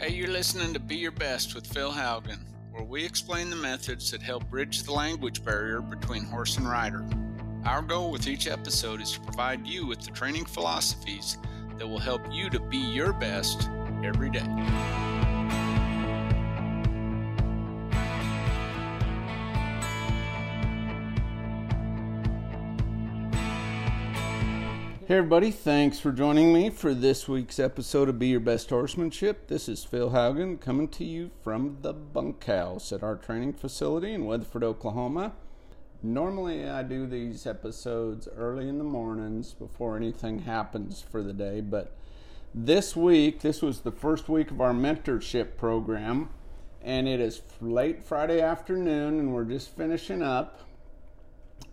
Hey, you're listening to Be Your Best with Phil Haugen, where we explain the methods that help bridge the language barrier between horse and rider. Our goal with each episode is to provide you with the training philosophies that will help you to be your best every day. Hey, everybody, thanks for joining me for this week's episode of Be Your Best Horsemanship. This is Phil Haugen coming to you from the bunkhouse at our training facility in Weatherford, Oklahoma. Normally, I do these episodes early in the mornings before anything happens for the day, but this week, this was the first week of our mentorship program, and it is late Friday afternoon, and we're just finishing up.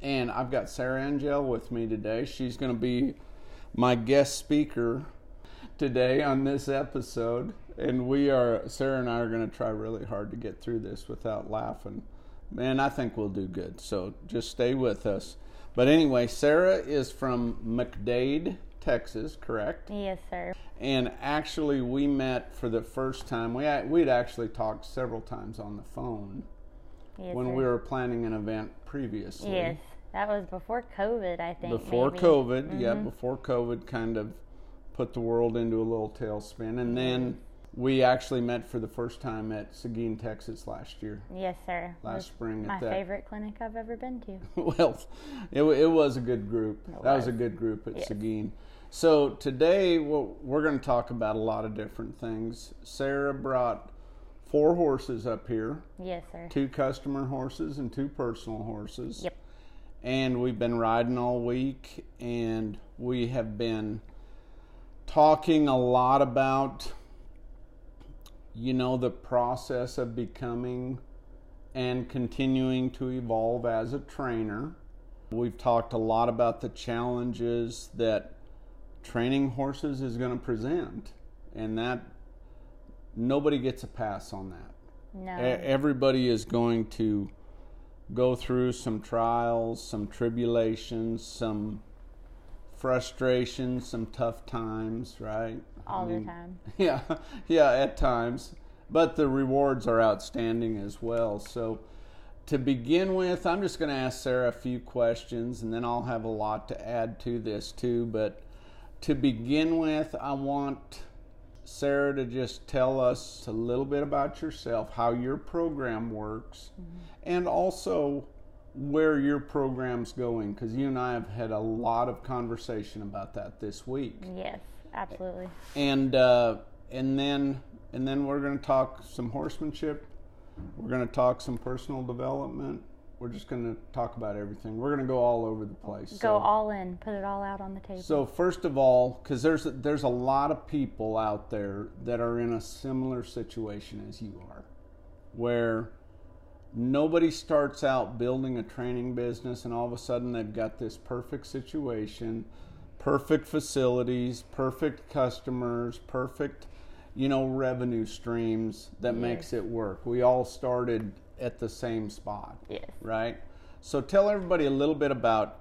And I've got Sarah Angel with me today. She's going to be my guest speaker today on this episode. And we are, Sarah and I are going to try really hard to get through this without laughing. Man, I think we'll do good. So just stay with us. But anyway, Sarah is from McDade, Texas, correct? Yes, sir. And actually, we met for the first time. We we'd actually talked several times on the phone Yes, when sir. we were planning an event previously. Yes, that was before COVID, I think. before maybe. COVID, yeah, Mhm. before COVID kind of put the world into a little tailspin. And then Mm-hmm. we actually met for the first time at Seguin, Texas last year, Yes, sir. last Was spring my at that. favorite clinic I've ever been to. well, it, it was a good group. It that was. a good group at Yes. Seguin. So today we'll, we're going to talk about a lot of different things. Sarah brought four horses up here Yes, sir. two customer horses and two personal horses. Yep. And we've been riding all week, and we have been talking a lot about, you know, the process of becoming and continuing to evolve as a trainer. We've talked a lot about the challenges that training horses is going to present, and that nobody gets a pass on that. No. Everybody is going to go through some trials, some tribulations, some frustrations, some tough times, right? I all mean, the time. Yeah, yeah, at times. But the rewards are outstanding as well. So, to begin with, I'm just going to ask Sarah a few questions and then I'll have a lot to add to this too. But to begin with, I want Sarah to just tell us a little bit about yourself, how your program works, and also where your program's going because you and I have had a lot of conversation about that this week Yes, absolutely. and uh, and then and then we're going to talk some horsemanship. We're going to talk some personal development. We're just going to talk about everything. We're going to go all over the place. Go so, all in. Put it all out on the table. So first of all, because there's there's a lot of people out there that are in a similar situation as you are, where nobody starts out building a training business and all of a sudden they've got this perfect situation, perfect facilities, perfect customers, perfect, you know, revenue streams that makes it work. We all started at the same spot yes. right? So tell everybody a little bit about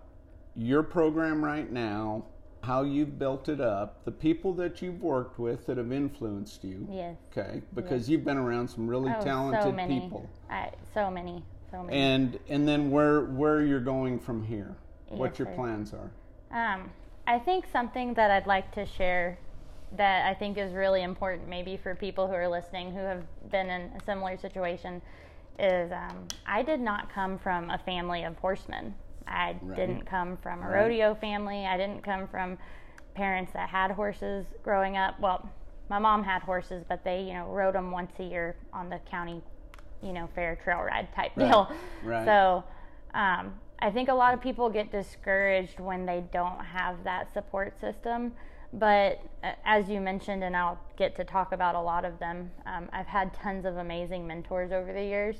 your program right now, how you've built it up, the people that you've worked with that have influenced you. Yes. Okay, because you've been around some really Oh, talented so many. people. I, so many. So many. And and then where where you're going from here. what your sir. plans are. Um, I think something that I'd like to share that I think is really important, maybe for people who are listening who have been in a similar situation, is um, I did not come from a family of horsemen. I Right. didn't come from a Right. rodeo family. I didn't come from parents that had horses growing up. Well, my mom had horses, but they, you know, rode them once a year on the county, you know, fair trail ride type Right. deal. So um, I think a lot of people get discouraged when they don't have that support system. But uh, as you mentioned, and I'll get to talk about a lot of them, um, I've had tons of amazing mentors over the years.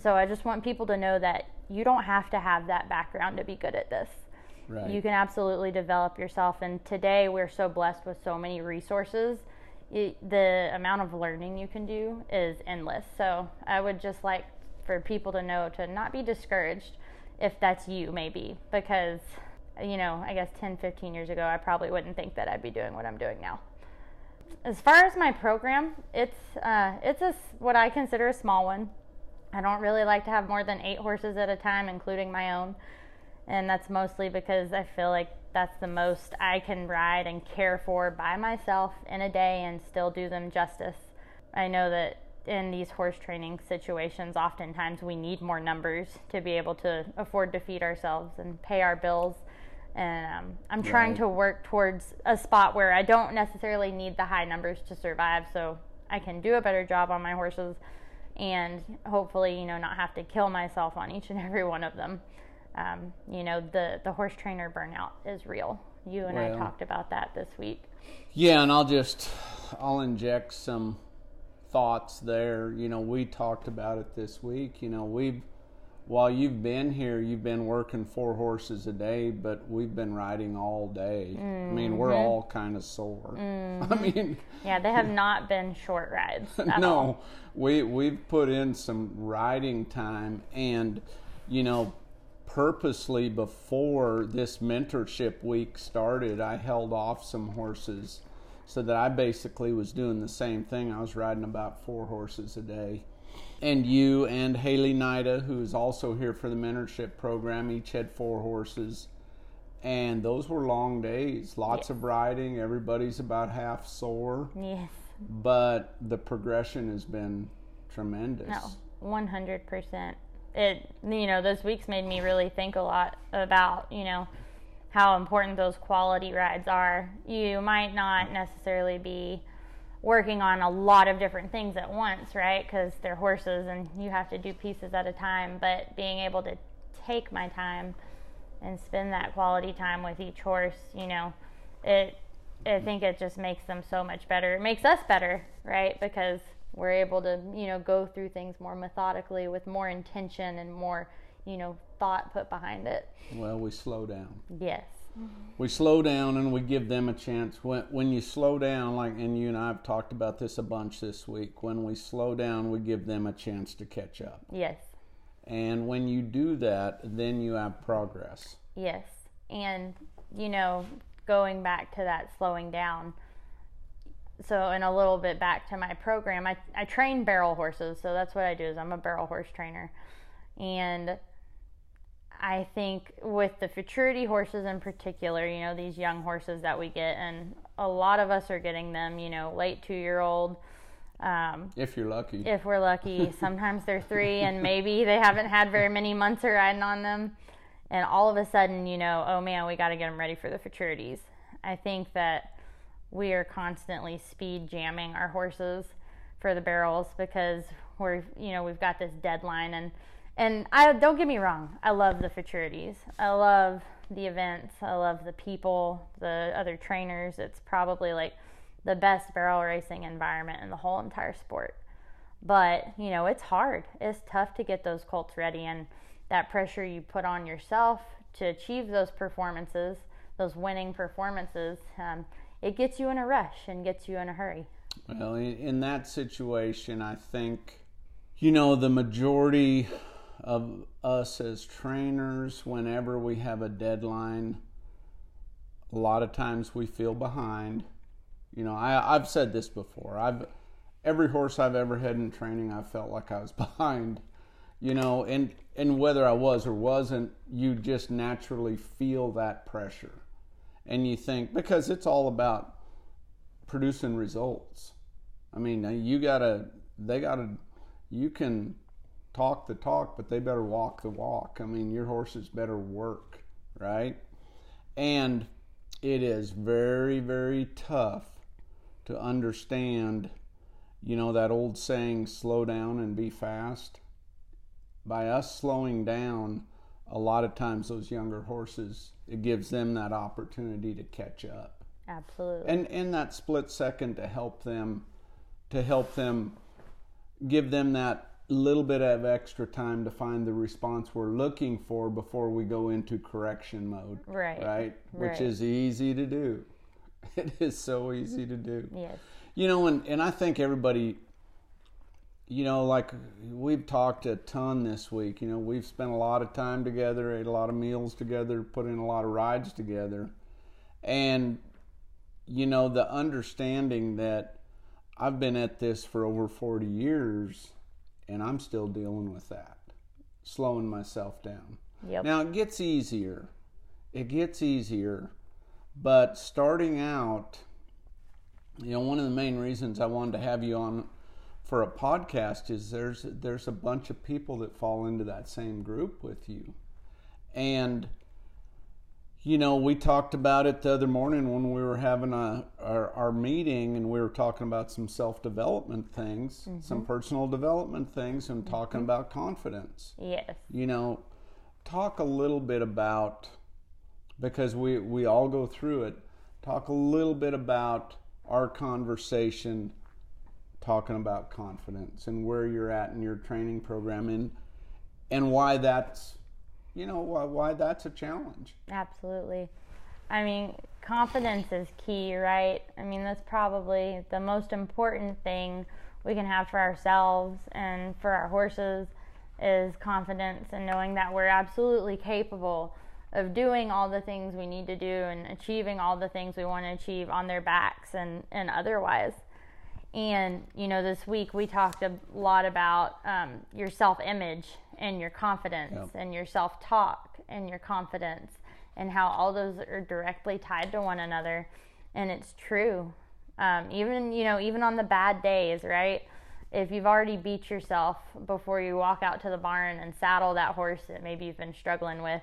So I just want people to know that you don't have to have that background to be good at this. Right. You can absolutely develop yourself. And today we're so blessed with so many resources. It, the amount of learning you can do is endless. So I would just like for people to know to not be discouraged if that's you, maybe, because, you know, I guess 10, 15 years ago, I probably wouldn't think that I'd be doing what I'm doing now. as far as my program, it's uh, it's a what I consider a small one. I don't really like to have more than eight horses at a time, including my own, and that's mostly because I feel like that's the most I can ride and care for by myself in a day and still do them justice. I know that in these horse training situations, oftentimes we need more numbers to be able to afford to feed ourselves and pay our bills. And um, I'm trying Right. to work towards a spot where I don't necessarily need the high numbers to survive, so I can do a better job on my horses and hopefully, you know, not have to kill myself on each and every one of them. Um, you know, the, the horse trainer burnout is real. You and I talked about that this week. Yeah, and I'll just I'll inject some thoughts there. You know, we talked about it this week. You know, we've while you've been here, you've been working four horses a day, but we've been riding all day. I mean, we're mm-hmm. all kind of sore. I mm-hmm. mean, Yeah, they have not been short rides. No, all. we we've put in some riding time, and you know, purposely before this mentorship week started, I held off some horses so that I basically was doing the same thing. I was riding about four horses a day. And you and Haley Nida, who is also here for the mentorship program, each had four horses. And those were long days, lots of riding. Everybody's about half sore Yes. but the progression has been tremendous. No, one hundred percent. It you know those weeks made me really think a lot about you know how important those quality rides are. You might not necessarily be working on a lot of different things at once, right? Because they're horses and you have to do pieces at a time. But being able to take my time and spend that quality time with each horse, you know, it I think it just makes them so much better. It makes us better, right? Because we're able to, you know, go through things more methodically with more intention and more, you know, thought put behind it. Well, we slow down. Yes. Mm-hmm. We slow down and we give them a chance. When when you slow down, like and you and I have talked about this a bunch this week. When we slow down, we give them a chance to catch up. Yes. And when you do that, then you have progress. Yes. And, you know, going back to that slowing down. So, in a little bit back to my program, I, I train barrel horses. So that's what I do is I'm a barrel horse trainer. And I think with the futurity horses in particular, you know, these young horses that we get, and a lot of us are getting them, you know, late two year old. Um, If you're lucky. if we're lucky. Sometimes they're three, and maybe they haven't had very many months of riding on them. And all of a sudden, you know, oh man, we got to get them ready for the futurities. I think that we are constantly speed jamming our horses for the barrels because we're, you know, we've got this deadline. And and I don't get me wrong, I love the futurities. I love the events. I love the people, the other trainers. It's probably like the best barrel racing environment in the whole entire sport. But, you know, it's hard. It's tough to get those colts ready and that pressure you put on yourself to achieve those performances, those winning performances, um, it gets you in a rush and gets you in a hurry. Well, in, in that situation, I think, you know, the majority of us as trainers, whenever we have a deadline, a lot of times we feel behind. You know, I, I've said this before. I've every horse I've ever had in training, I felt like I was behind. You know, and and whether I was or wasn't, you just naturally feel that pressure, and you think because it's all about producing results. I mean, you gotta, they gotta, you can talk the talk, but they better walk the walk. I mean, your horses better work, right? And it is very, very tough to understand, you know, that old saying, slow down and be fast. By us slowing down, a lot of times those younger horses, it gives them that opportunity to catch up Absolutely. and in that split second to help them to help them give them that little bit of extra time to find the response we're looking for before we go into correction mode Right. right which Right. is easy to do it is so easy to do yes. you know and, and i think everybody you know like we've talked a ton this week you know we've spent a lot of time together ate a lot of meals together put in a lot of rides together and you know, the understanding that I've been at this for over 40 years and I'm still dealing with that, slowing myself down. Yep. Now it gets easier. It gets easier. But starting out, you know, one of the main reasons I wanted to have you on for a podcast is there's there's a bunch of people that fall into that same group with you. And you know, we talked about it the other morning when we were having a our, our meeting and we were talking about some self development things, mm-hmm. some personal development things, and talking mm-hmm. about confidence. Yes. You know, talk a little bit about because we we all go through it. Talk a little bit about our conversation talking about confidence and where you're at in your training program and and why that's you know why, why that's a challenge. Absolutely. I mean, confidence is key, right? I mean, that's probably the most important thing we can have for ourselves and for our horses is confidence and knowing that we're absolutely capable of doing all the things we need to do and achieving all the things we want to achieve on their backs and, and otherwise. And, you know, this week we talked a lot about um, your self image and your confidence yep. and your self talk and your confidence and how all those are directly tied to one another. And it's true. Um, even, you know, even on the bad days, right? If you've already beat yourself before you walk out to the barn and saddle that horse that maybe you've been struggling with,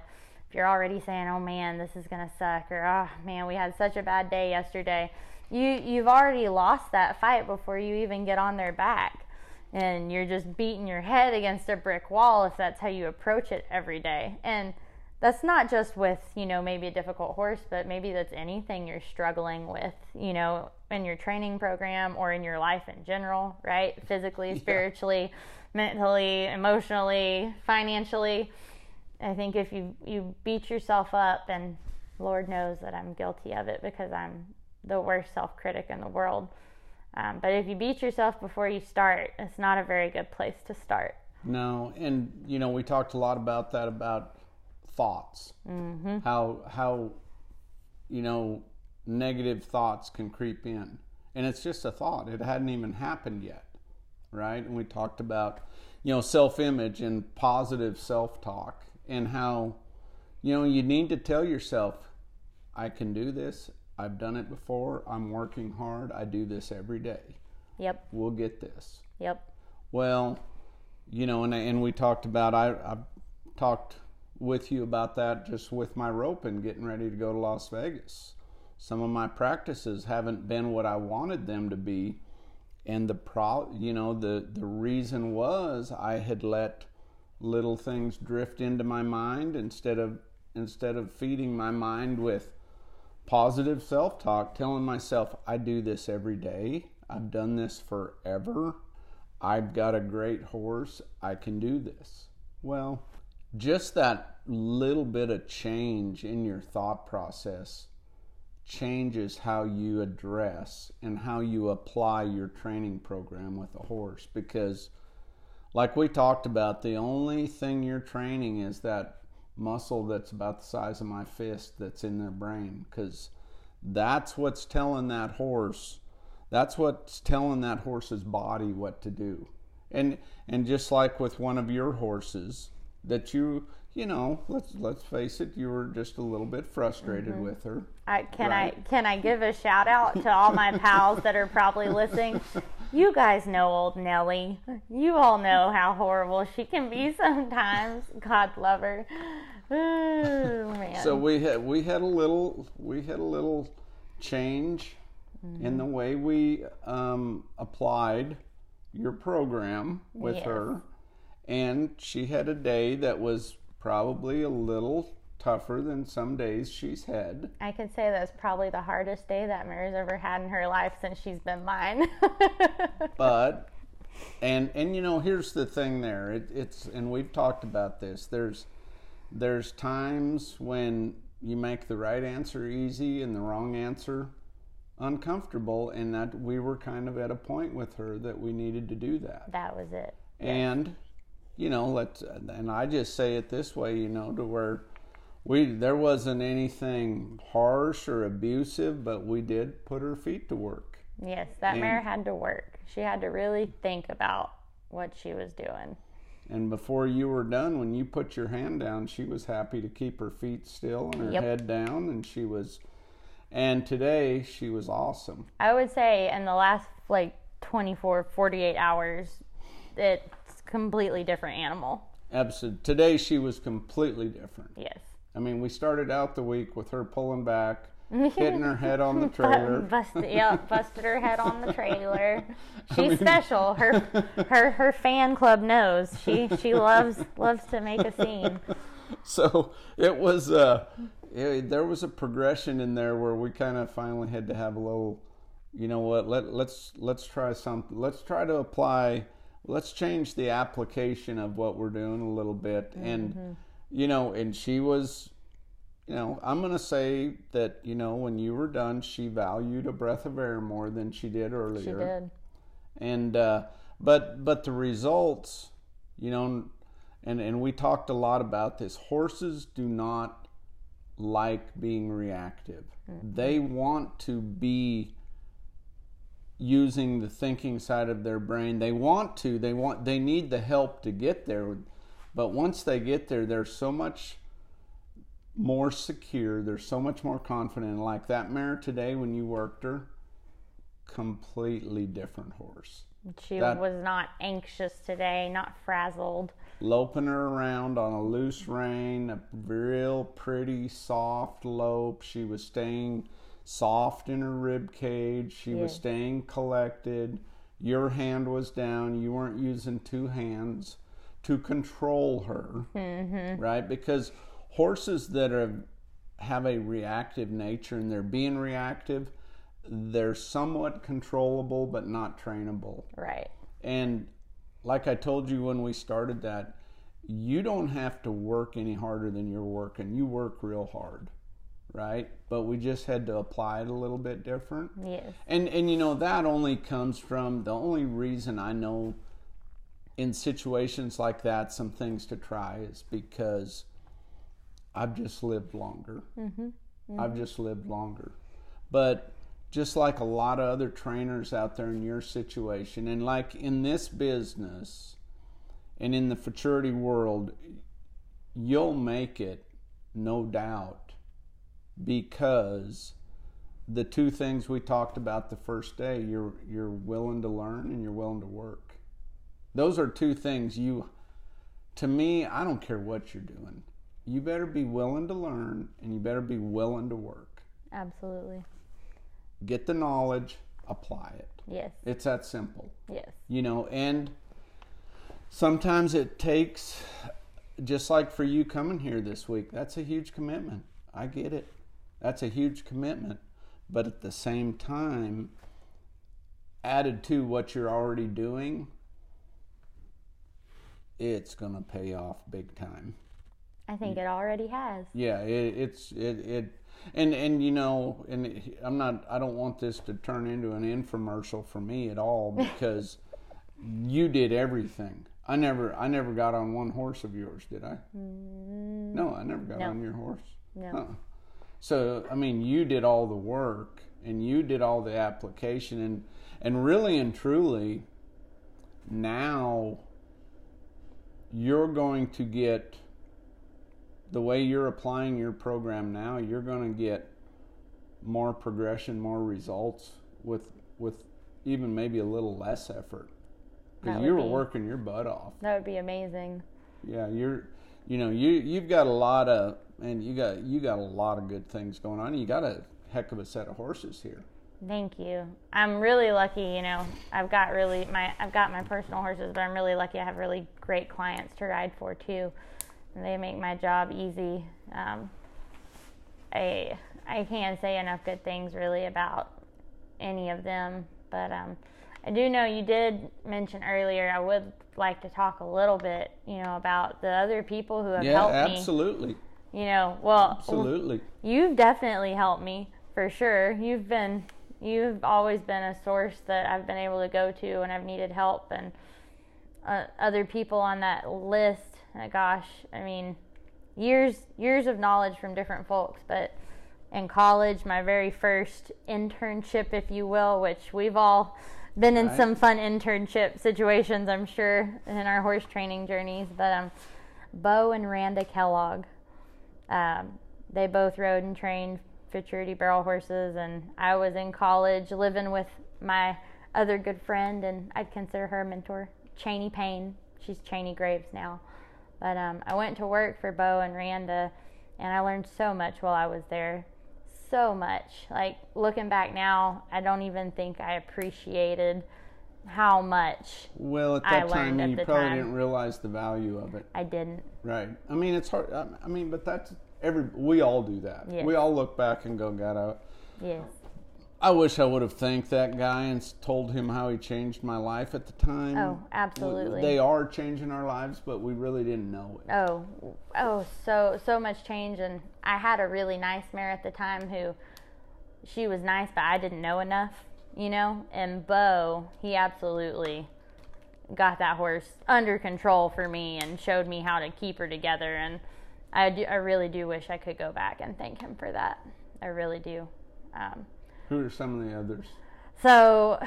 if you're already saying, oh man, this is going to suck, or oh man, we had such a bad day yesterday, you, you've already lost that fight before you even get on their back and you're just beating your head against a brick wall if that's how you approach it every day. And that's not just with, you know, maybe a difficult horse, but maybe that's anything you're struggling with, you know, in your training program or in your life in general, right? Physically, spiritually, yeah. mentally, emotionally, financially. I think if you you beat yourself up and Lord knows that I'm guilty of it because I'm the worst self-critic in the world um, but if you beat yourself before you start, it's not a very good place to start. No, and you know we talked a lot about that about thoughts, mm-hmm. how how you know negative thoughts can creep in, and it's just a thought; it hadn't even happened yet, right? And we talked about you know self-image and positive self-talk, and how you know you need to tell yourself, "I can do this. I've done it before. I'm working hard. I do this every day. Yep. We'll get this. Yep. Well, you know, and and we talked about I I talked with you about that just with my rope and getting ready to go to Las Vegas. Some of my practices haven't been what I wanted them to be, and the pro you know the the reason was I had let little things drift into my mind instead of instead of feeding my mind with positive self talk, telling myself, I do this every day. I've done this forever. I've got a great horse. I can do this. Well, just that little bit of change in your thought process changes how you address and how you apply your training program with a horse because like we talked about the only thing you're training is that muscle that's about the size of my fist that's in their brain because that's what's telling that horse that's what's telling that horse's body what to do. And and just like with one of your horses that you you know let's let's face it you were just a little bit frustrated mm-hmm. with her I, can right? i can i give a shout out to all my pals that are probably listening you guys know old nellie you all know how horrible she can be sometimes god love her oh, man. so we had we had a little we had a little change mm-hmm. in the way we um, applied your program with yes. her and she had a day that was probably a little tougher than some days she's had. I can say that's probably the hardest day that Mary's ever had in her life since she's been mine. but and and you know here's the thing there it, it's and we've talked about this there's there's times when you make the right answer easy and the wrong answer uncomfortable and that we were kind of at a point with her that we needed to do that that was it and you know, let's, and I just say it this way, you know, to where we there wasn't anything harsh or abusive, but we did put her feet to work. Yes, that And- mare had to work. She had to really think about what she was doing. And before you were done, when you put your hand down, she was happy to keep her feet still and her Yep. head down, and she was. And today she was awesome. I would say in the last like 24, 48 hours, it's completely different animal. Absolutely. Today she was completely different. Yes. I mean, we started out the week with her pulling back, hitting her head on the trailer. busted, yeah, busted her head on the trailer. She's special. Her her her fan club knows. She she loves loves to make a scene. so it was uh it, there was a progression in there where we kind of finally had to have a little you know what let let's let's try something let's try to apply let's change the application of what we're doing a little bit. And you know and she was you know i'm going to say that you know when you were done she valued a breath of air more than she did earlier. She did. and uh, but but the results you know and and we talked a lot about this. Horses do not like being reactive. They want to be using the thinking side of their brain they want to they want they need the help to get there but once they get there they're so much more secure they're so much more confident like that mare today when you worked her completely different horse She That- was not anxious today, not frazzled. loping her around on a loose rein, a real pretty soft lope. She was staying soft in her rib cage. She was staying collected. Your hand was down. You weren't using two hands to control her, mm-hmm. right? Because horses that are have a reactive nature and they're being reactive, they're somewhat controllable but not trainable. Right. And like I told you when we started that, you don't have to work any harder than you're working. You work real hard, right? But we just had to apply it a little bit different. Yes. And and you know that only comes from the only reason I know in situations like that some things to try is because I've just lived longer. Mm-hmm. I've mm-hmm. just lived longer. But just like a lot of other trainers out there in your situation, and like in this business and in the futurity world, you'll make it, no doubt, because the two things we talked about the first day you're you're willing to learn and you're willing to work. Those are two things you to me i don't care what you're doing. You better be willing to learn and you better be willing to work. Absolutely. get the knowledge apply it. Yes. it's that simple. Yes. you know and sometimes it takes just like for you coming here this week that's a huge commitment. I get it that's a huge commitment but at the same time added to what you're already doing it's going to pay off big time I think it already has. yeah, it, it's it, it and and you know, and I'm not. I don't want this to turn into an infomercial for me at all because you did everything. I never I never got on one horse of yours, did I? Mm. No, I never got No. on your horse. No. Uh-uh. So I mean, you did all the work and you did all the application and and really and truly now you're going to get the way you're applying your program now, you're going to get more progression, more results with with even maybe a little less effort because you were be- working your butt off. That would be amazing. Yeah, you're, you know, you you've got a lot of, and you got you got a lot of good things going on. You got a heck of a set of horses here. Thank you. I'm really lucky, you know. I've got really my I've got my personal horses, but I'm really lucky I have really great clients to ride for too. And they make my job easy. Um, I I can't say enough good things really about any of them, but um, I do know you did mention earlier. I would like to talk a little bit, you know, about the other people who have Yeah, helped me. absolutely, You know, well, absolutely. You've definitely helped me for sure. You've been you've always been a source that I've been able to go to when I've needed help and uh, other people on that list. Uh, gosh, I mean, years years of knowledge from different folks. But in college, my very first internship, if you will, which we've all been in Right. some fun internship situations, I'm sure, in our horse training journeys. But um, Bo and Randa Kellogg, um, they both rode and trained futurity barrel horses, and I was in college living with my other good friend, and I'd consider her a mentor, Cheney Payne. She's Cheney Graves now. But um, I went to work for Bo and Randa, and I learned so much while I was there. So much. Like looking back now, I don't even think I appreciated how much Well, at I that learned time, you probably time. didn't realize the value of it. I didn't. Right. I mean, it's hard. I I mean, but that's every. We all do that. Yes. We all look back and go, "God, I, Yes. I wish I would have thanked that guy and told him how he changed my life at the time." Oh, absolutely. They are changing our lives, but we really didn't know it. Oh, oh, so so much change, and I had a really nice mare at the time who, she was nice, but I didn't know enough, you know. And Bo, he absolutely got that horse under control for me and showed me how to keep her together. And I do, I really do wish I could go back and thank him for that. I really do. Um, Who are some of the others? so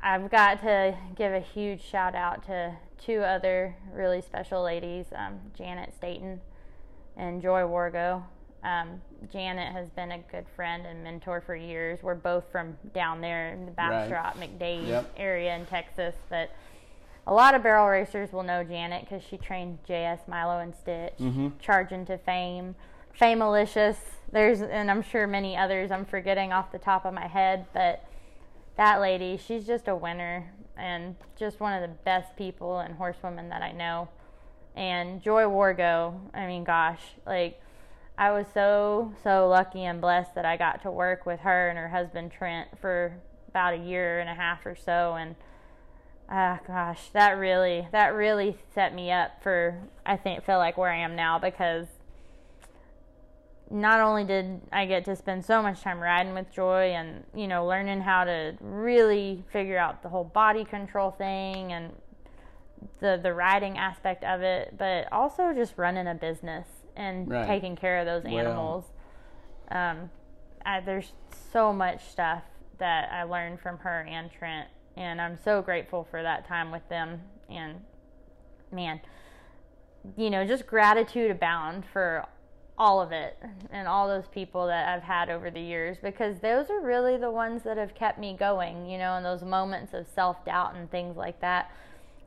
I've got to give a huge shout out to two other really special ladies, um, Janet Staton and Joy Wargo. Um, Janet has been a good friend and mentor for years. We're both from down there in the Right. Bastrop, McDade Yep. area in Texas, but a lot of barrel racers will know Janet because she trained JS Milo and Stitch, Mm-hmm. Charging to Fame, Fame Famalicious. There's, and I'm sure many others I'm forgetting off the top of my head, but that lady, she's just a winner and just one of the best people and horsewomen that I know. And Joy Wargo, I mean, gosh, like I was so so lucky and blessed that I got to work with her and her husband Trent for about a year and a half or so, and ah, gosh, that really that really set me up for I think feel like where I am now because not only did I get to spend so much time riding with Joy and you know learning how to really figure out the whole body control thing and the the riding aspect of it, but also just running a business and Right. taking care of those Well- animals. Um, I, there's so much stuff that I learned from her and Trent, and I'm so grateful for that time with them. And man, you know, just gratitude abound for all of it and all those people that I've had over the years because those are really the ones that have kept me going, you know, in those moments of self doubt and things like that.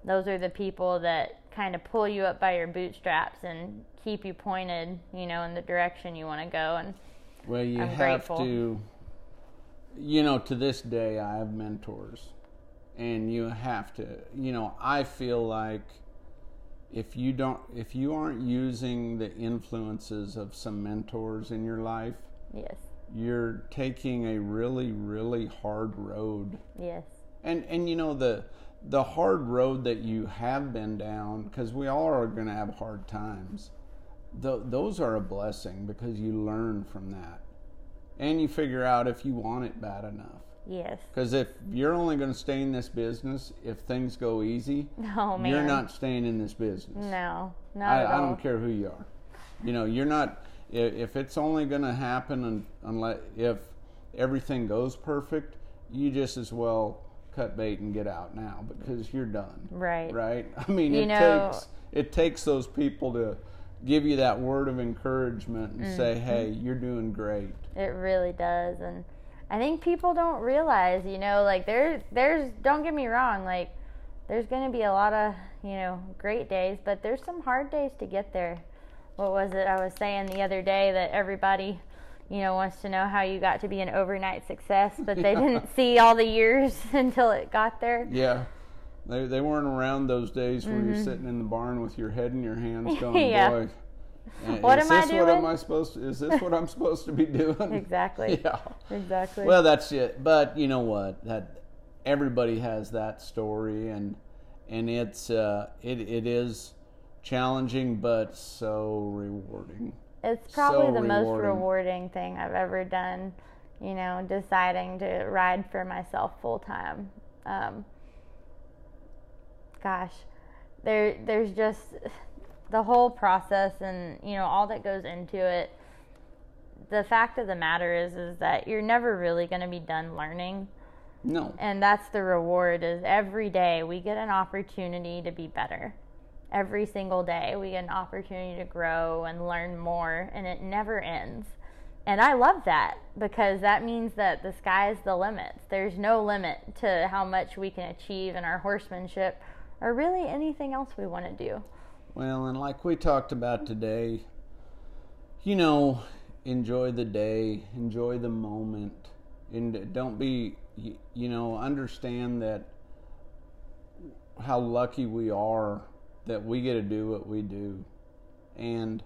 Those are the people that kind of pull you up by your bootstraps and keep you pointed, you know, in the direction you want to go. And Well, you I'm have grateful. to. You know, to this day, I have mentors, and you have to. You know, I feel like if you don't, if you aren't using the influences of some mentors in your life, yes, you're taking a really, really hard road. yes, And and you know the the hard road that you have been down because we all are going to have hard times. Th- those are a blessing because you learn from that, and you figure out if you want it bad enough. yes. Because if you're only going to stay in this business if things go easy, Oh man, you're not staying in this business. No, not I, at I don't care who you are. You know, you're not. If it's only going to happen unless if everything goes perfect, you just as well cut bait and get out now because you're done. Right. Right. I mean, You it know- takes it takes those people to give you that word of encouragement and say, Mm-hmm. "Hey, you're doing great." It really does, and I think people don't realize, you know, like there's there's. Don't get me wrong, like there's going to be a lot of, you know, great days, but there's some hard days to get there. What was it I was saying the other day that everybody, you know, wants to know how you got to be an overnight success, but they didn't see all the years until it got there. Yeah. They, they weren't around those days where you're sitting in the barn with your head in your hands going, Mm-hmm. Yeah. boy. What is am I this what am? I supposed to, is this what I'm supposed to be doing? Exactly. Yeah. Exactly. Well, that's it. But you know what? That everybody has that story, and and it's uh, it it is challenging, but so rewarding. It's probably so the most rewarding. rewarding thing I've ever done, you know, deciding to ride for myself full time. Um, gosh, there, there's just the whole process and you know all that goes into it the fact of the matter is is that you're never really going to be done learning no and that's the reward is every day we get an opportunity to be better every single day we get an opportunity to grow and learn more and it never ends. And i love that because that means that the sky's the limit. There's no limit to how much we can achieve in our horsemanship or really anything else we want to do. Well, and like we talked about today, you know, enjoy the day, enjoy the moment, and don't be, you know, understand that how lucky we are that we get to do what we do. And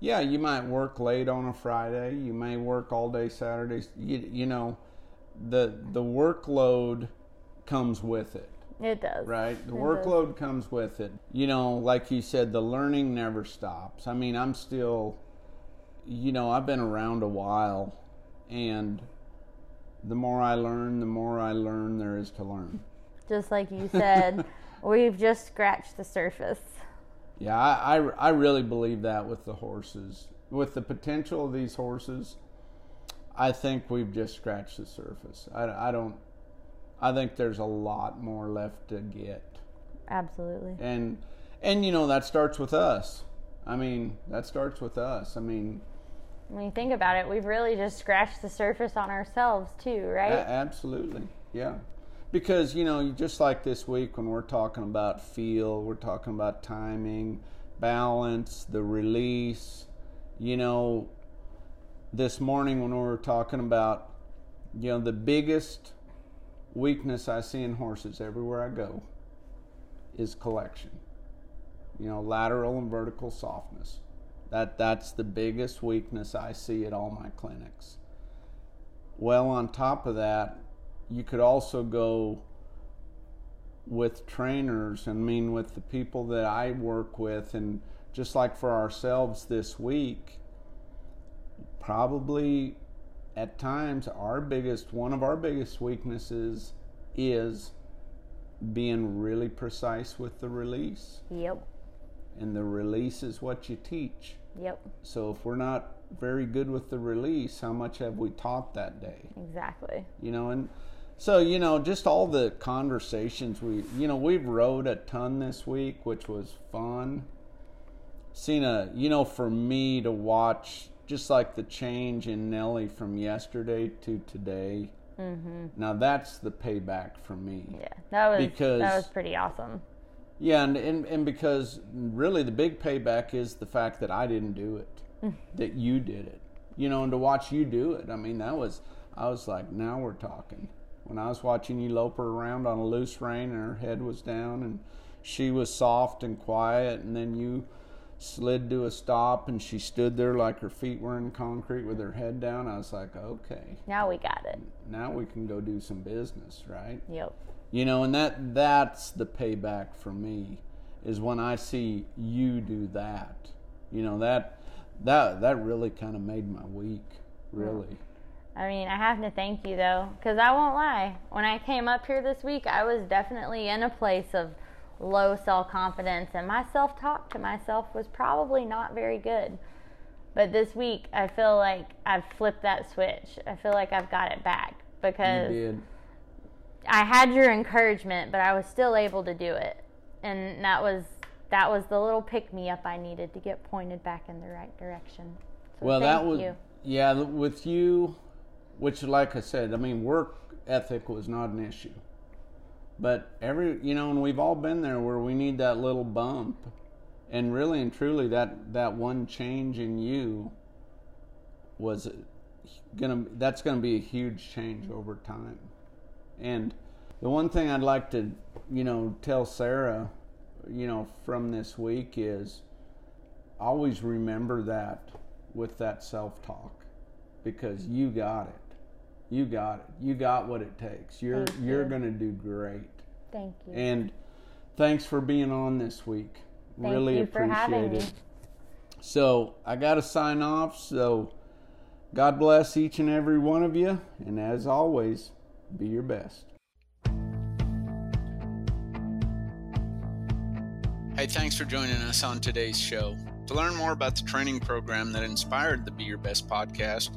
yeah, you might work late on a Friday, you may work all day Saturdays, you, you know, the the workload comes with it it does. Right? The it workload does. comes with it. You know, like you said, the learning never stops. I mean, I'm still, you know, I've been around a while, and the more I learn, the more I learn there is to learn. Just like you said, we've just scratched the surface. Yeah, I, I, I really believe that with the horses. With the potential of these horses, I think we've just scratched the surface. I, I don't I think there's a lot more left to get. Absolutely. And and you know that starts with us. I mean, that starts with us. I mean, when you think about it, we've really just scratched the surface on ourselves too, right? A- absolutely. Yeah. Because, you know, just like this week when we're talking about feel, we're talking about timing, balance, the release, you know, this morning when we were talking about you know the biggest weakness I see in horses everywhere I go is collection. You know, lateral and vertical softness. That that's the biggest weakness I see at all my clinics. Well, on top of that, you could also go with trainers. I mean, with the people that I work with, and just like for ourselves this week, probably at times our biggest one of our biggest weaknesses is being really precise with the release. Yep. And the release is what you teach. Yep. So if we're not very good with the release, how much have we taught that day? Exactly. You know, and so you know, just all the conversations we, you know, we've rode a ton this week, which was fun. Seen a, you know, for me to watch just like the change in Nellie from yesterday to today. Mm-hmm. Now that's the payback for me. Yeah, that was because that was pretty awesome. Yeah, and, and and because really the big payback is the fact that I didn't do it, that you did it. You know, and to watch you do it, I mean, that was I was like, now we're talking. When I was watching you lope her around on a loose rein and her head was down and she was soft and quiet, and then you slid to a stop and she stood there like her feet were in concrete with her head down. I was like, okay. Now we got it. Now we can go do some business, right? Yep. You know, and that that's the payback for me is when I see you do that. You know, that that that really kind of made my week, really. I mean, I have to thank you though, because I won't lie. When I came up here this week, I was definitely in a place of low self confidence, and my self talk to myself was probably not very good. But this week, I feel like I've flipped that switch. I feel like I've got it back because I had your encouragement, but I was still able to do it, and that was that was the little pick me up I needed to get pointed back in the right direction. So well, that was you. yeah. With you, which, like I said, I mean, work ethic was not an issue. But every, you know, and we've all been there where we need that little bump. And really and truly, that, that one change in you was gonna, that's gonna be a huge change over time. And the one thing I'd like to, you know, tell Sarah, you know, from this week is always remember that with that self talk because you got it. You got it. You got what it takes. You're Thank you're you. going to do great. Thank you. And thanks for being on this week. Thank really appreciate it. Me. So, I got to sign off. So, God bless each and every one of you, and as always, be your best. Hey, thanks for joining us on today's show. To learn more about the training program that inspired the Be Your Best podcast,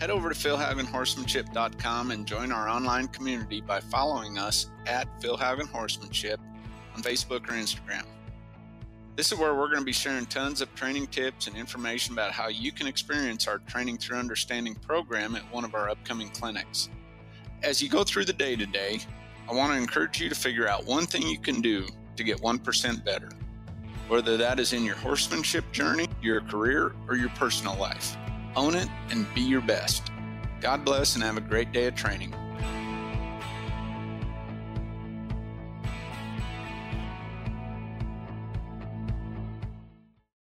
head over to philhaugenhorsemanship.com and join our online community by following us at Philhaugen Horsemanship on Facebook or Instagram. This is where we're going to be sharing tons of training tips and information about how you can experience our Training Through Understanding program at one of our upcoming clinics. As you go through the day today, I want to encourage you to figure out one thing you can do to get 1% better, whether that is in your horsemanship journey, your career, or your personal life. Own it and be your best. God bless and have a great day of training.